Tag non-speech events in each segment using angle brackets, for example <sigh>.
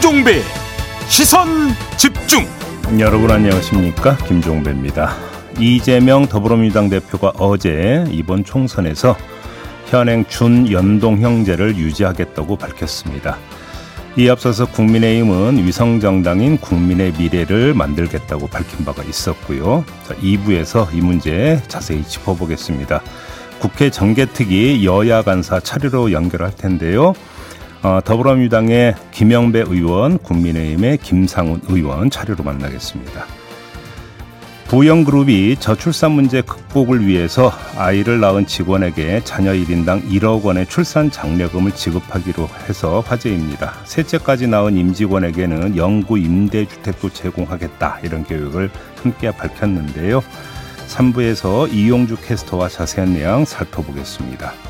김종배 시선 집중 여러분 안녕하십니까 김종배입니다 이재명 더불어민주당 대표가 어제 이번 총선에서 현행 준연동 형제를 유지하겠다고 밝혔습니다 이 앞서서 국민의힘은 위성정당인 국민의 미래를 만들겠다고 밝힌 바가 있었고요. 자, 2부에서 이 문제 자세히 짚어보겠습니다. 국회 정개특위 여야 간사 차례로 연결할 텐데요. 어, 더불어민주당의 김영배 의원, 국민의힘의 김상훈 의원 차례로 만나겠습니다. 부영그룹이 저출산 문제 극복을 위해서 아이를 낳은 직원에게 자녀 1인당 1억 원의 출산 장려금을 지급하기로 해서 화제입니다. 셋째까지 낳은 임직원에게는 영구 임대주택도 제공하겠다 이런 계획을 함께 밝혔는데요. 3부에서 이용주 캐스터와 자세한 내용 살펴보겠습니다.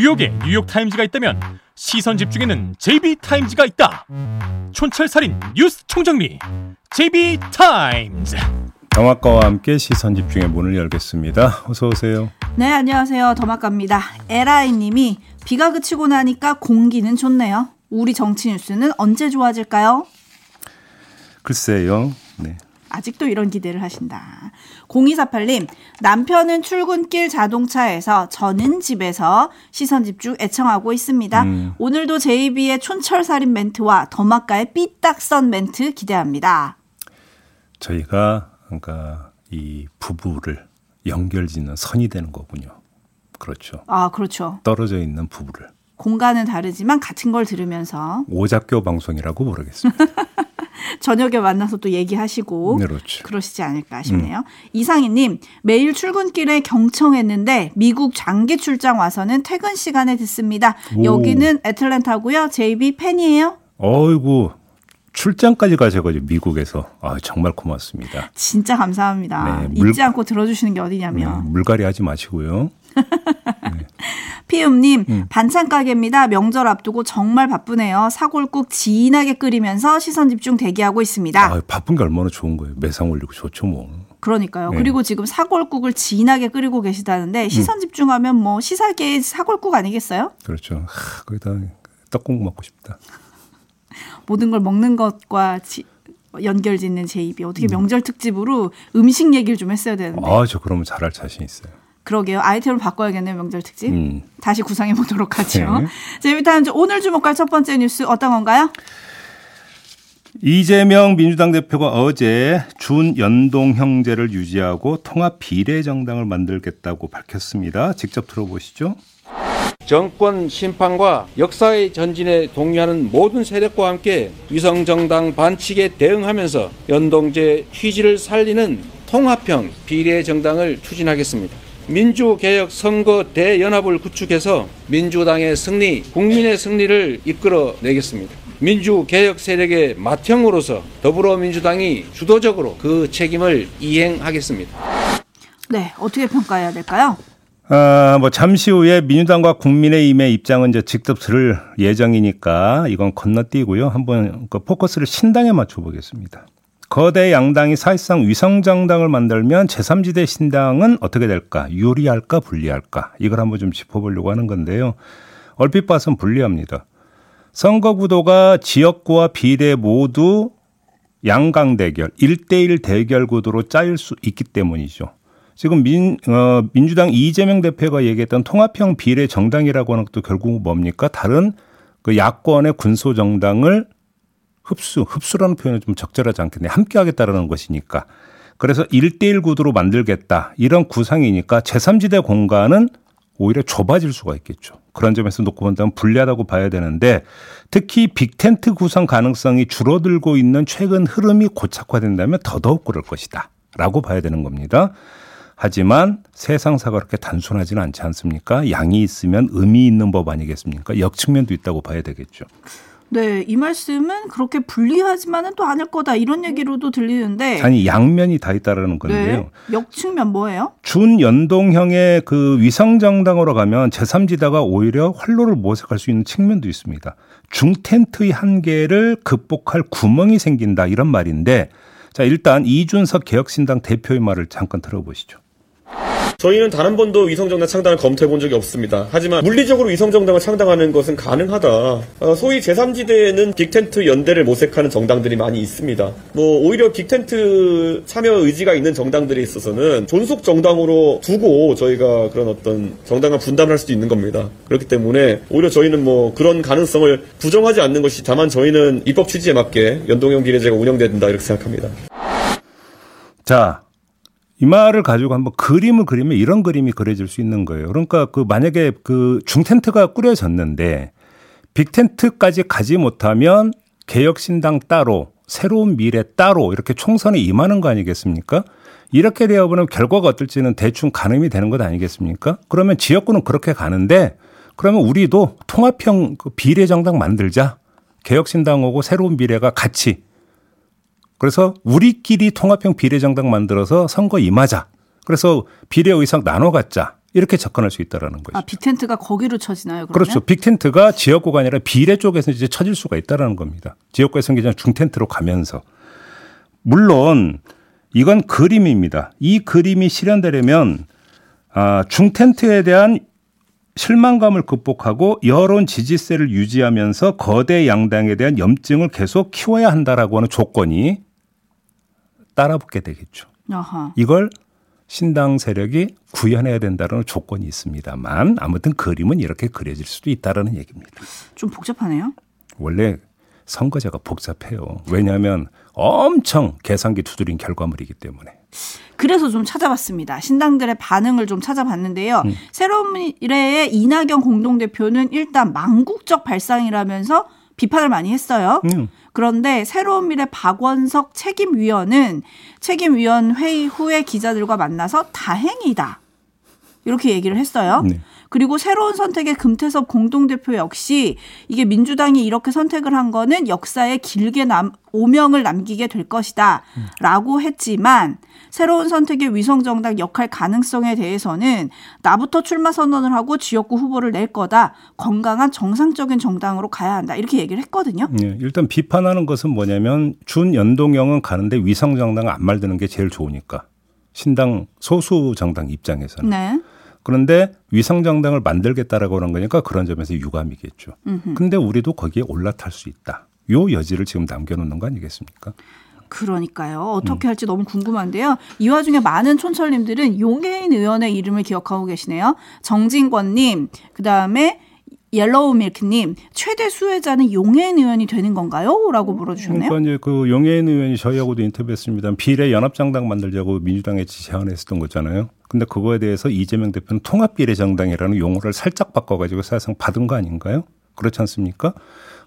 뉴욕에 뉴욕 타임즈가 있다면 시선 집중에는 JB타임즈가 있다 촌철살인 뉴스 총정리 JB타임즈 정학과와 함께 시선 집중의 문을 열겠습니다. 어서 오세요. 네, 안녕하세요. 더마카입니다. 에라이님이 비가 그치고 나니까 공기는 좋네요. 우리 정치 뉴스는 언제 좋아질까요? 글쎄요. 네. 아직도 이런 기대를 하신다. 0248님, 남편은 출근길 자동차에서 저는 집에서 시선 집중 애청하고 있습니다. 음. 오늘도 제이비의 촌철살인 멘트와 더마카의 삐딱선 멘트 기대합니다. 저희가 그러니까 이 부부를 연결짓는 선이 되는 거군요. 그렇죠. 아, 그렇죠. 떨어져 있는 부부를. 공간은 다르지만 같은 걸 들으면서 오작교 방송이라고 모르겠습니다. <laughs> 저녁에 만나서 또 얘기하시고 네, 그렇죠. 그러시지 않을까 싶네요. 음. 이상희님 매일 출근길에 경청했는데 미국 장기 출장 와서는 퇴근 시간에 듣습니다. 오. 여기는 애틀랜타고요. JB 팬이에요. 어이구 출장까지 가셔가지고 미국에서 아 정말 고맙습니다. 진짜 감사합니다. 네, 물, 잊지 않고 들어주시는 게 어디냐면 네, 물갈이 하지 마시고요. 네. <laughs> 피음님 음. 반찬 가게입니다. 명절 앞두고 정말 바쁘네요. 사골국 진하게 끓이면서 시선 집중 대기하고 있습니다. 아, 바쁜 게 얼마나 좋은 거예요. 매상 올리고 좋죠 뭐. 그러니까요. 네. 그리고 지금 사골국을 진하게 끓이고 계시다는데 시선 음. 집중하면 뭐 시사계의 사골국 아니겠어요? 그렇죠. 하, 거기다 떡국 먹고 싶다. <laughs> 모든 걸 먹는 것과 지, 연결 짓는 제 입이 어떻게 음. 명절 특집으로 음식 얘기를 좀 했어야 되는데. 아, 저 그러면 잘할 자신 있어요. 그러게요. 아이템을 바꿔야겠네요. 명절 특집. 음. 다시 구상해 보도록 하죠. 네. <laughs> 재미타임즈 오늘 주목할 첫 번째 뉴스 어떤 건가요? 이재명 민주당 대표가 어제 준연동 형제를 유지하고 통합 비례 정당을 만들겠다고 밝혔습니다. 직접 들어보시죠. 정권 심판과 역사의 전진에 동의하는 모든 세력과 함께 위성정당 반칙에 대응하면서 연동제 취지를 살리는 통합형 비례 정당을 추진하겠습니다. 민주개혁 선거 대연합을 구축해서 민주당의 승리, 국민의 승리를 이끌어내겠습니다. 민주개혁 세력의 맏형으로서 더불어민주당이 주도적으로 그 책임을 이행하겠습니다. 네, 어떻게 평가해야 될까요? 아, 뭐 잠시 후에 민주당과 국민의힘의 입장은 이제 직접 들을 예정이니까 이건 건너뛰고요. 한번 그 포커스를 신당에 맞춰 보겠습니다. 거대 양당이 사실상 위성정당을 만들면 제3지대 신당은 어떻게 될까? 유리할까? 불리할까? 이걸 한번 좀 짚어보려고 하는 건데요. 얼핏 봐선 불리합니다. 선거 구도가 지역구와 비례 모두 양강 대결, 1대1 대결 구도로 짜일 수 있기 때문이죠. 지금 민, 어, 민주당 이재명 대표가 얘기했던 통합형 비례 정당이라고 하는 것도 결국 뭡니까? 다른 그 야권의 군소 정당을 흡수, 흡수라는 표현은 좀 적절하지 않겠네. 함께 하겠다라는 것이니까. 그래서 1대1 구도로 만들겠다. 이런 구상이니까 제3지대 공간은 오히려 좁아질 수가 있겠죠. 그런 점에서 놓고 본다면 불리하다고 봐야 되는데 특히 빅텐트 구성 가능성이 줄어들고 있는 최근 흐름이 고착화된다면 더더욱 그럴 것이다. 라고 봐야 되는 겁니다. 하지만 세상사가 그렇게 단순하지는 않지 않습니까? 양이 있으면 의미 있는 법 아니겠습니까? 역측면도 있다고 봐야 되겠죠. 네, 이 말씀은 그렇게 불리하지만은 또 않을 거다 이런 얘기로도 들리는데 아니 양면이 다 있다라는 건데요. 네, 역측면 뭐예요? 준연동형의 그 위성 정당으로 가면 제3지대가 오히려 활로를 모색할 수 있는 측면도 있습니다. 중텐트의 한계를 극복할 구멍이 생긴다 이런 말인데 자 일단 이준석 개혁신당 대표의 말을 잠깐 들어보시죠. 저희는 단 한 번도 위성정당 창당을 검토해 본 적이 없습니다. 하지만 물리적으로 위성정당을 창당하는 것은 가능하다. 어, 소위 제3지대에는 big tent 연대를 모색하는 정당들이 많이 있습니다. 뭐 오히려 big tent 참여 의지가 있는 정당들에 있어서는 존속 정당으로 두고 저희가 그런 어떤 정당을 분당할 수도 있는 겁니다. 그렇기 때문에 오히려 저희는 뭐 그런 가능성을 부정하지 않는 것이 다만 저희는 입법 취지에 맞게 연동형 비례제가 운영된다 이렇게 생각합니다. 자, 이 말을 가지고 한번 그림을 그리면 이런 그림이 그려질 수 있는 거예요. 그러니까 그 만약에 그 중텐트가 꾸려졌는데 빅텐트까지 가지 못하면 개혁신당 따로 새로운 미래 따로 이렇게 총선에 임하는 거 아니겠습니까? 이렇게 되어보면 결과가 어떨지는 대충 가늠이 되는 것 아니겠습니까? 그러면 지역구는 그렇게 가는데 그러면 우리도 통합형 그 비례정당 만들자. 개혁신당하고 새로운 미래가 같이 그래서 우리끼리 통합형 비례정당 만들어서 선거 임하자. 그래서 비례 의석 나눠 갖자. 이렇게 접근할 수 있다라는 거죠. 아, 빅텐트가 거기로 쳐지나요? 그러면? 그렇죠. 빅텐트가 지역구가 아니라 비례 쪽에서 이제 쳐질 수가 있다라는 겁니다. 지역구에 생기지 중텐트로 가면서. 물론 이건 그림입니다. 이 그림이 실현되려면 아, 중텐트에 대한 실망감을 극복하고 여론 지지세를 유지하면서 거대 양당에 대한 염증을 계속 키워야 한다라고 하는 조건이 따라붙게 되겠죠. 아하. 이걸 신당 세력이 구현해야 된다는 조건이 있습니다만 아무튼 그림은 이렇게 그려질 수도 있다라는 얘기입니다. 좀 복잡하네요. 원래 선거제가 복잡해요. 왜냐하면 엄청 계산기 두드린 결과물이기 때문에. 그래서 좀 찾아봤습니다. 신당들의 반응을 좀 찾아봤는데요. 새로운 미래의 이낙연 공동대표는 일단 망국적 발상이라면서 비판을 많이 했어요. 음. 그런데 새로운 미래 박원석 책임위원은 책임위원 회의 후에 기자들과 만나서 다행이다. 이렇게 얘기를 했어요. 네. 그리고 새로운 선택의 금태섭 공동대표 역시 이게 민주당이 이렇게 선택을 한 거는 역사에 길게 남, 오명을 남기게 될 것이다. 라고 했지만 새로운 선택의 위성정당 역할 가능성에 대해서는 나부터 출마 선언을 하고 지역구 후보를 낼 거다. 건강한 정상적인 정당으로 가야 한다. 이렇게 얘기를 했거든요. 예, 일단 비판하는 것은 뭐냐면 준연동형은 가는데 위성정당은 안 말드는 게 제일 좋으니까. 신당 소수 정당 입장에서는. 네. 그런데 위성정당을 만들겠다라고 하는 거니까 그런 점에서 유감이겠죠. 근데 우리도 거기에 올라탈 수 있다. 요 여지를 지금 남겨놓는 거 아니겠습니까? 그러니까요. 어떻게 할지 너무 궁금한데요. 이 와중에 많은 촌철님들은 용혜인 의원의 이름을 기억하고 계시네요. 정진권님, 그 다음에 옐로우 밀크님, 최대 수혜자는 용혜인 의원이 되는 건가요? 라고 물어주셨네요. 그러니까 이제 그 용혜인 의원이 저희하고도 인터뷰했습니다. 비례 연합정당 만들자고 민주당에 제안했었던 거잖아요. 근데 그거에 대해서 이재명 대표는 통합비례 정당이라는 용어를 살짝 바꿔가지고 사실상 받은 거 아닌가요? 그렇지 않습니까?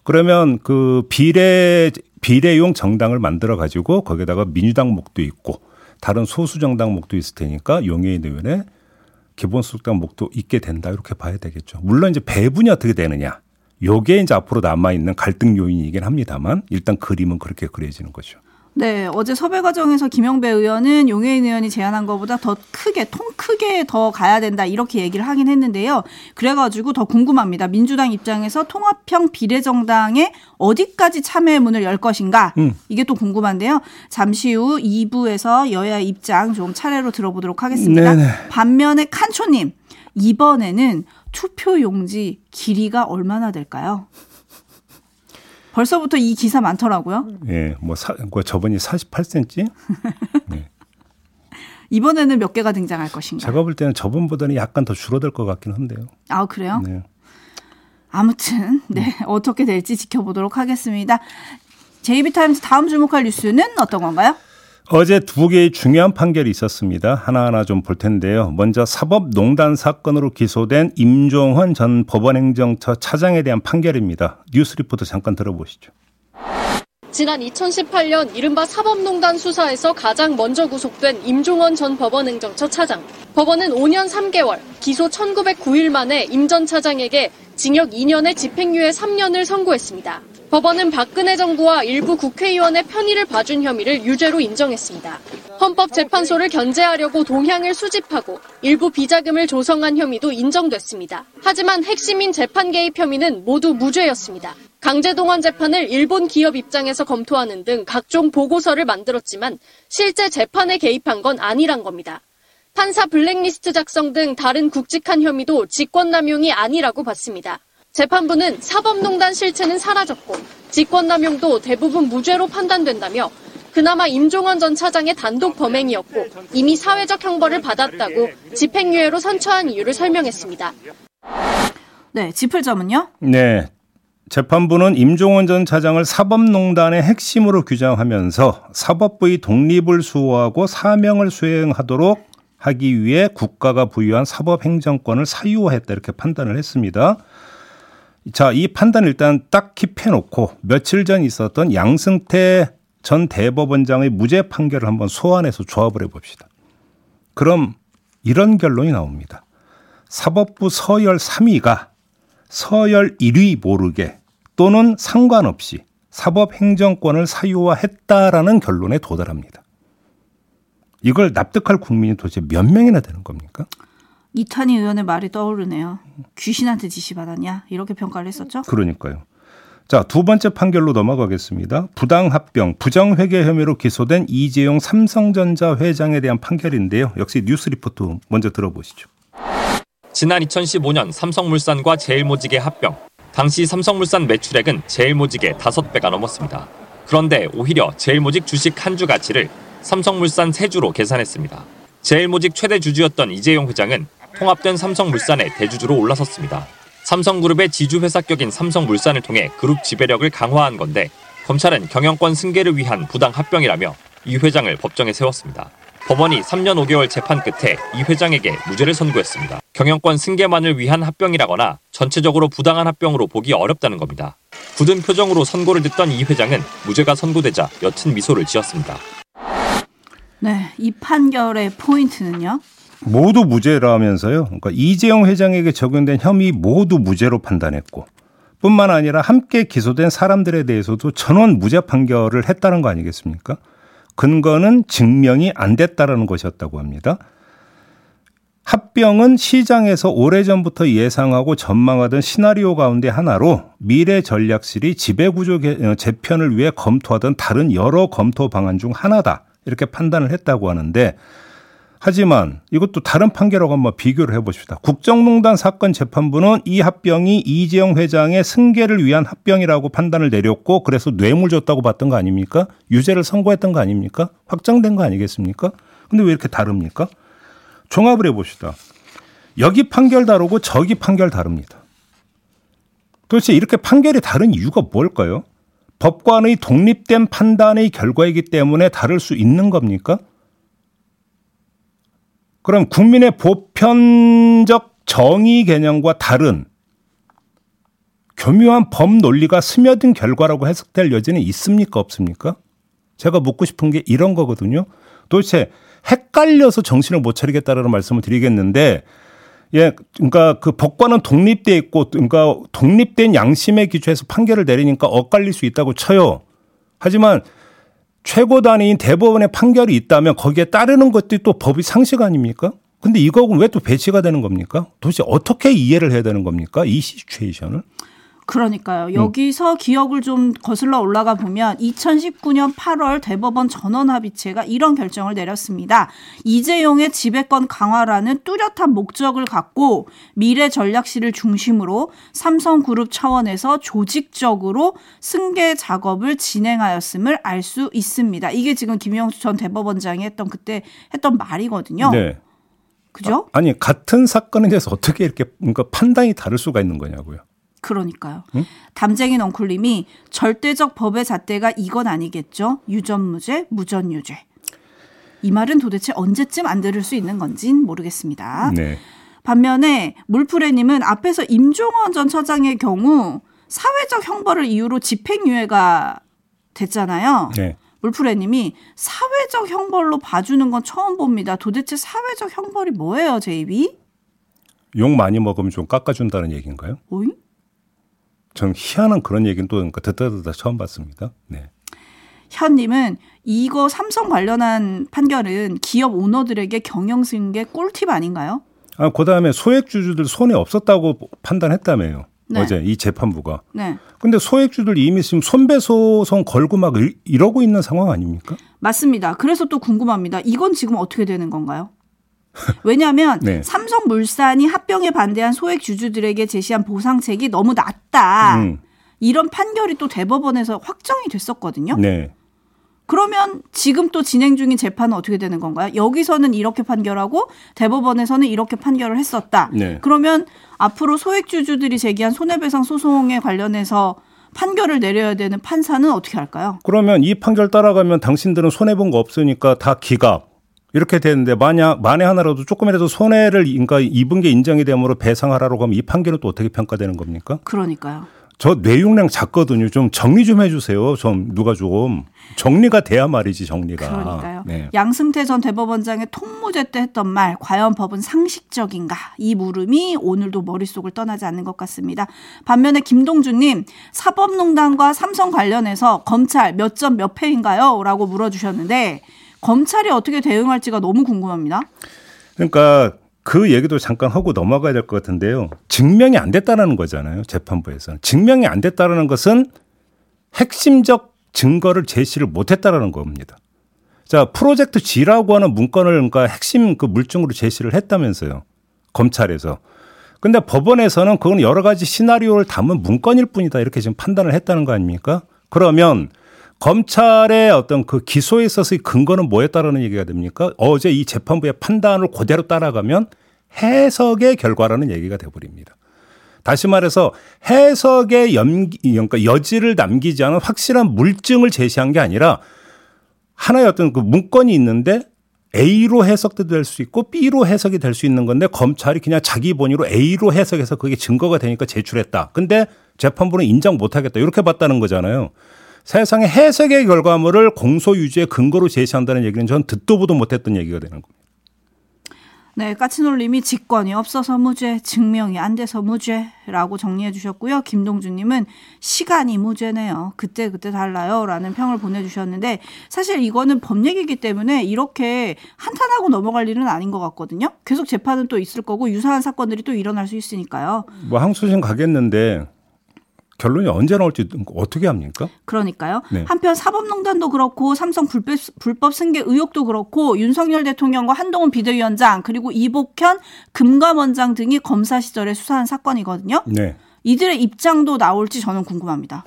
그러면 그 비례 비례용 정당을 만들어 가지고 거기다가 민주당 목도 있고 다른 소수 정당 목도 있을 테니까 용해인 의원의 기본소득당 목도 있게 된다 이렇게 봐야 되겠죠. 물론 이제 배분이 어떻게 되느냐. 요게 이제 앞으로 남아 있는 갈등 요인이긴 합니다만 일단 그림은 그렇게 그려지는 거죠. 네, 어제 섭외 과정에서 김영배 의원은 용해인 의원이 제안한 것보다 더 크게, 통 크게 더 가야 된다, 이렇게 얘기를 하긴 했는데요. 그래가지고 더 궁금합니다. 민주당 입장에서 통합형 비례정당에 어디까지 참여의 문을 열 것인가? 음. 이게 또 궁금한데요. 잠시 후 2부에서 여야 입장 좀 차례로 들어보도록 하겠습니다. 네네. 반면에 칸초님, 이번에는 투표 용지 길이가 얼마나 될까요? 벌써부터 이 기사 많더라고요. 예, 뭐, 사, 뭐 저번이 48cm? <laughs> 이번에는 몇 개가 등장할 것인가? 제가 볼 때는 저번보다는 약간 더 줄어들 것 같긴 한데요. 아 그래요? 네. 아무튼 네 <laughs> 어떻게 될지 지켜보도록 하겠습니다. JB타임즈 다음 주목할 뉴스는 어떤 건가요? 어제 두 개의 중요한 판결이 있었습니다. 하나하나 좀 볼 텐데요. 먼저 사법농단 사건으로 기소된 임종헌 전 법원행정처 차장에 대한 판결입니다. 뉴스 리포트 잠깐 들어보시죠. 지난 2018년 이른바 사법농단 수사에서 가장 먼저 구속된 임종원 전 법원행정처 차장. 법원은 5년 3개월, 기소 1909일 만에 임 전 차장에게 징역 2년에 집행유예 3년을 선고했습니다. 법원은 박근혜 정부와 일부 국회의원의 편의를 봐준 혐의를 유죄로 인정했습니다. 헌법재판소를 견제하려고 동향을 수집하고 일부 비자금을 조성한 혐의도 인정됐습니다. 하지만 핵심인 재판 개입 혐의는 모두 무죄였습니다. 강제동원 재판을 일본 기업 입장에서 검토하는 등 각종 보고서를 만들었지만 실제 재판에 개입한 건 아니란 겁니다. 판사 블랙리스트 작성 등 다른 굵직한 혐의도 직권남용이 아니라고 봤습니다. 재판부는 사법농단 실체는 사라졌고 직권남용도 대부분 무죄로 판단된다며 그나마 임종원 전 차장의 단독 범행이었고 이미 사회적 형벌을 받았다고 집행유예로 선처한 이유를 설명했습니다. 네, 짚을 점은요? 네. 재판부는 임종원 전 차장을 사법농단의 핵심으로 규정하면서 사법부의 독립을 수호하고 사명을 수행하도록 하기 위해 국가가 부여한 사법행정권을 사유화했다 이렇게 판단을 했습니다. 자, 이 판단 일단 딱 킵해놓고 며칠 전 있었던 양승태 전 대법원장의 무죄 판결을 한번 소환해서 조합을 해봅시다. 그럼 이런 결론이 나옵니다. 사법부 서열 3위가 서열 1위 모르게 또는 상관없이 사법행정권을 사유화했다라는 결론에 도달합니다. 이걸 납득할 국민이 도대체 몇 명이나 되는 겁니까? 이탄희 의원의 말이 떠오르네요. 귀신한테 지시받았냐? 이렇게 평가를 했었죠? 그러니까요. 자, 두 번째 판결로 넘어가겠습니다. 부당합병, 부정회계 혐의로 기소된 이재용 삼성전자 회장에 대한 판결인데요. 역시 뉴스 리포트 먼저 들어보시죠. 지난 2015년 삼성물산과 제일모직의 합병. 당시 삼성물산 매출액은 제일모직의 5배가 넘었습니다. 그런데 오히려 제일모직 주식 한 주 가치를 삼성물산 세주로 계산했습니다. 제일모직 최대 주주였던 이재용 회장은 통합된 삼성물산의 대주주로 올라섰습니다. 삼성그룹의 지주회사격인 삼성물산을 통해 그룹 지배력을 강화한 건데 검찰은 경영권 승계를 위한 부당 합병이라며 이 회장을 법정에 세웠습니다. 법원이 3년 5개월 재판 끝에 이 회장에게 무죄를 선고했습니다. 경영권 승계만을 위한 합병이라거나 전체적으로 부당한 합병으로 보기 어렵다는 겁니다. 굳은 표정으로 선고를 듣던 이 회장은 무죄가 선고되자 옅은 미소를 지었습니다. 네, 이 판결의 포인트는요? 모두 무죄라면서요. 그러니까 이재용 회장에게 적용된 혐의 모두 무죄로 판단했고 뿐만 아니라 함께 기소된 사람들에 대해서도 전원 무죄 판결을 했다는 거 아니겠습니까? 근거는 증명이 안 됐다라는 것이었다고 합니다. 합병은 시장에서 오래전부터 예상하고 전망하던 시나리오 가운데 하나로 미래 전략실이 지배구조 재편을 위해 검토하던 다른 여러 검토 방안 중 하나다. 이렇게 판단을 했다고 하는데 하지만 이것도 다른 판결하고 한번 비교를 해보십시다. 국정농단 사건 재판부는 이 합병이 이재용 회장의 승계를 위한 합병이라고 판단을 내렸고 그래서 뇌물 줬다고 봤던 거 아닙니까? 유죄를 선고했던 거 아닙니까? 확정된 거 아니겠습니까? 근데 왜 이렇게 다릅니까? 종합을 해봅시다. 여기 판결 다르고 저기 판결 다릅니다. 도대체 이렇게 판결이 다른 이유가 뭘까요? 법관의 독립된 판단의 결과이기 때문에 다를 수 있는 겁니까? 그럼 국민의 보편적 정의 개념과 다른 교묘한 법 논리가 스며든 결과라고 해석될 여지는 있습니까? 없습니까? 제가 묻고 싶은 게 이런 거거든요. 도대체 헷갈려서 정신을 못 차리겠다라는 말씀을 드리겠는데 예, 그러니까 그 법관은 독립돼 있고, 그러니까 독립된 양심의 기초에서 판결을 내리니까 엇갈릴 수 있다고 쳐요. 하지만 최고 단위인 대법원의 판결이 있다면 거기에 따르는 것들이 또 법의 상식 아닙니까? 근데 이거는 왜 또 배치가 되는 겁니까? 도대체 어떻게 이해를 해야 되는 겁니까? 이 시츄에이션을? 그러니까요. 음. 여기서 음. 기억을 좀 거슬러 올라가 보면 2019년 8월 대법원 전원 합의체가 이런 결정을 내렸습니다. 이재용의 지배권 강화라는 뚜렷한 목적을 갖고 미래 전략실을 중심으로 삼성그룹 차원에서 조직적으로 승계 작업을 진행하였음을 알 수 있습니다. 이게 지금 김영수 전 대법원장이 했던 그때 했던 말이거든요. 네. 그죠? 아, 니 같은 사건에 대해서 어떻게 이렇게 뭔가 판단이 다를 수가 있는 거냐고요. 그러니까요. 응? 담쟁이 넝쿨님이 절대적 법의 잣대가 이건 아니겠죠? 유전무죄, 무전유죄. 이 말은 도대체 언제쯤 안 들을 수 있는 건진 모르겠습니다. 네. 반면에 물프레님은 앞에서 임종원 전 처장의 경우 사회적 형벌을 이유로 집행유예가 됐잖아요. 네. 물프레님이 사회적 형벌로 봐주는 건 처음 봅니다. 도대체 사회적 형벌이 뭐예요, 제이비? 욕 많이 먹으면 좀 깎아준다는 얘기인가요? 오잉? 전 희한한 그런 얘기는 또 그러니까 듣다 듣다 처음 봤습니다. 네. 현님은 이거 삼성 관련한 판결은 기업 오너들에게 경영 승계 꿀팁 아닌가요? 아, 그 다음에 소액주주들 손해 없었다고 판단했다며요. 네. 어제 이 재판부가. 네. 근데 소액주들 이미 지금 손배소송 걸고 막 이- 이러고 있는 상황 아닙니까? 맞습니다. 그래서 또 궁금합니다. 이건 지금 어떻게 되는 건가요? <laughs> 왜냐하면 네. 삼성물산이 합병에 반대한 소액 주주들에게 제시한 보상책이 너무 낮다. 음. 이런 판결이 또 대법원에서 확정이 됐었거든요. 네. 그러면 지금 또 진행 중인 재판은 어떻게 되는 건가요? 여기서는 이렇게 판결하고 대법원에서는 이렇게 판결을 했었다. 네. 그러면 앞으로 소액 주주들이 제기한 손해배상 소송에 관련해서 판결을 내려야 되는 판사는 어떻게 할까요? 그러면 이 판결 따라가면 당신들은 손해 본 거 없으니까 다 기각. 이렇게 되는데 만약 만에 하나라도 조금이라도 손해를 그러니까 입은 게 인정이 되므로 배상하라고 하면 이 판결은 또 어떻게 평가되는 겁니까? 그러니까요. 저 뇌용량 작거든요. 좀 정리 좀 해주세요. 좀 누가 좀 정리가 돼야 말이지 정리가. 그러니까요. 네. 양승태 전 대법원장의 통무제 때 했던 말, 과연 법은 상식적인가? 이 물음이 오늘도 머릿속을 떠나지 않는 것 같습니다. 반면에 김동준님, 사법농단과 삼성 관련해서 검찰 몇 점몇 패인가요? 라고 물어주셨는데, 검찰이 어떻게 대응할지가 너무 궁금합니다. 그러니까 그 얘기도 잠깐 하고 넘어가야 될 것 같은데요. 증명이 안 됐다라는 거잖아요. 재판부에서는. 증명이 안 됐다라는 것은 핵심적 증거를 제시를 못 했다라는 겁니다. 자, 프로젝트 G라고 하는 문건을 그러니까 핵심 그 물증으로 제시를 했다면서요. 검찰에서. 근데 법원에서는 그건 여러 가지 시나리오를 담은 문건일 뿐이다. 이렇게 지금 판단을 했다는 거 아닙니까? 그러면 검찰의 어떤 그 기소에 있어서의 근거는 뭐였다라는 얘기가 됩니까? 어제 이 재판부의 판단을 그대로 따라가면 해석의 결과라는 얘기가 돼버립니다. 다시 말해서 해석의 염기, 그러니까 여지를 남기지 않은 확실한 물증을 제시한 게 아니라 하나의 어떤 그 문건이 있는데 A로 해석도 될 수 있고 B로 해석이 될 수 있는 건데 검찰이 그냥 자기 본의로 A로 해석해서 그게 증거가 되니까 제출했다. 근데 재판부는 인정 못 하겠다. 이렇게 봤다는 거잖아요. 세상에 해석의 결과물을 공소 유지의 근거로 제시한다는 얘기는 전 듣도 보도 못했던 얘기가 되는 겁니다. 네, 까치놀님이 직권이 없어서 무죄, 증명이 안 돼서 무죄라고 정리해 주셨고요. 김동준님은 시간이 무죄네요. 그때 그때 달라요라는 평을 보내주셨는데 사실 이거는 법 얘기이기 때문에 이렇게 한탄하고 넘어갈 일은 아닌 것 같거든요. 계속 재판은 또 있을 거고 유사한 사건들이 또 일어날 수 있으니까요. 뭐 항소심 가겠는데 결론이 언제 나올지 어떻게 합니까? 그러니까요. 네. 한편 사법농단도 그렇고 삼성 불법, 불법 승계 의혹도 그렇고 윤석열 대통령과 한동훈 비대위원장 그리고 이복현 금감원장 등이 검사 시절에 수사한 사건이거든요. 네. 이들의 입장도 나올지 저는 궁금합니다.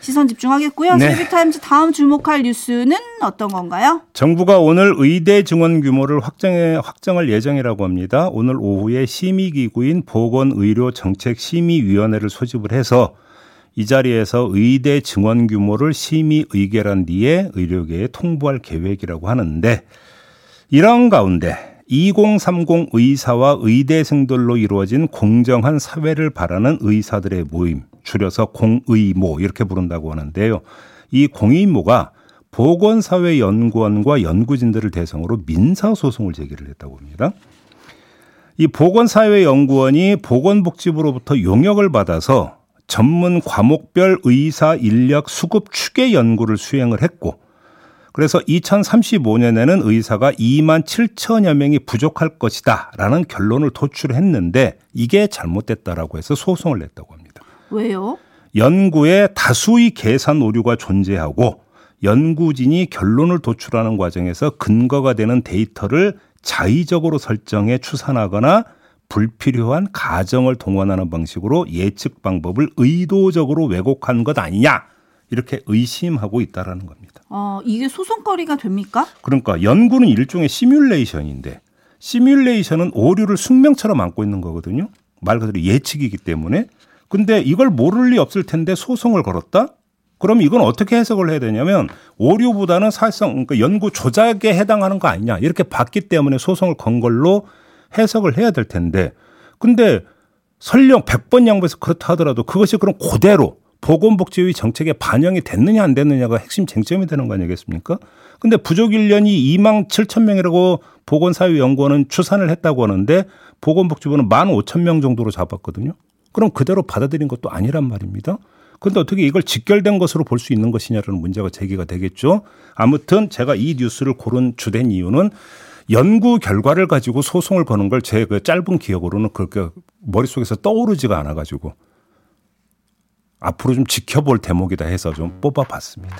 시선 집중하겠고요. 네. 세비타임즈 다음 주목할 뉴스는 어떤 건가요? 정부가 오늘 의대 증원 규모를 확정해 확정할 예정이라고 합니다. 오늘 오후에 심의 기구인 보건의료정책심의위원회를 소집을 해서 이 자리에서 의대 증원 규모를 심의 의결한 뒤에 의료계에 통보할 계획이라고 하는데 이런 가운데 2030 의사와 의대생들로 이루어진 공정한 사회를 바라는 의사들의 모임, 줄여서 공의모 이렇게 부른다고 하는데요. 이 공의모가 보건사회연구원과 연구진들을 대상으로 민사소송을 제기를 했다고 합니다. 이 보건사회연구원이 보건복지부로부터 용역을 받아서 전문 과목별 의사 인력 수급 추계 연구를 수행을 했고 그래서 2035년에는 의사가 2만 7천여 명이 부족할 것이다 라는 결론을 도출했는데 이게 잘못됐다라고 해서 소송을 냈다고 합니다. 왜요? 연구에 다수의 계산 오류가 존재하고 연구진이 결론을 도출하는 과정에서 근거가 되는 데이터를 자의적으로 설정해 추산하거나 불필요한 가정을 동원하는 방식으로 예측 방법을 의도적으로 왜곡한 것 아니냐 이렇게 의심하고 있다라는 겁니다. 어, 이게 소송거리가 됩니까? 그러니까 연구는 일종의 시뮬레이션인데 시뮬레이션은 오류를 숙명처럼 안고 있는 거거든요. 말 그대로 예측이기 때문에. 근데 이걸 모를 리 없을 텐데 소송을 걸었다? 그럼 이건 어떻게 해석을 해야 되냐면 오류보다는 사실상 그러니까 연구 조작에 해당하는 거 아니냐 이렇게 봤기 때문에 소송을 건 걸로 해석을 해야 될 텐데 근데 설령 100번 양보해서 그렇다 하더라도 그것이 그럼 그대로 보건복지위 정책에 반영이 됐느냐 안 됐느냐가 핵심 쟁점이 되는 거 아니겠습니까? 근데 부족 인력이 2만 7천 명이라고 보건사회연구원은 추산을 했다고 하는데 보건복지부는 1만 5천 명 정도로 잡았거든요. 그럼 그대로 받아들인 것도 아니란 말입니다. 그런데 어떻게 이걸 직결된 것으로 볼 수 있는 것이냐라는 문제가 제기가 되겠죠. 아무튼 제가 이 뉴스를 고른 주된 이유는 연구 결과를 가지고 소송을 거는 걸 제 그 짧은 기억으로는 그렇게 머릿속에서 떠오르지가 않아가지고 앞으로 좀 지켜볼 대목이다 해서 좀 뽑아봤습니다.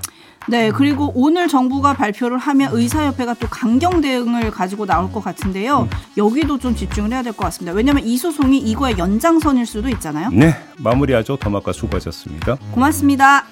네, 그리고 오늘 정부가 발표를 하면 의사협회가 또 강경 대응을 가지고 나올 것 같은데요. 여기도 좀 집중을 해야 될 것 같습니다. 왜냐하면 이 소송이 이거의 연장선일 수도 있잖아요. 네, 마무리하죠. 더마카 수고하셨습니다. 고맙습니다.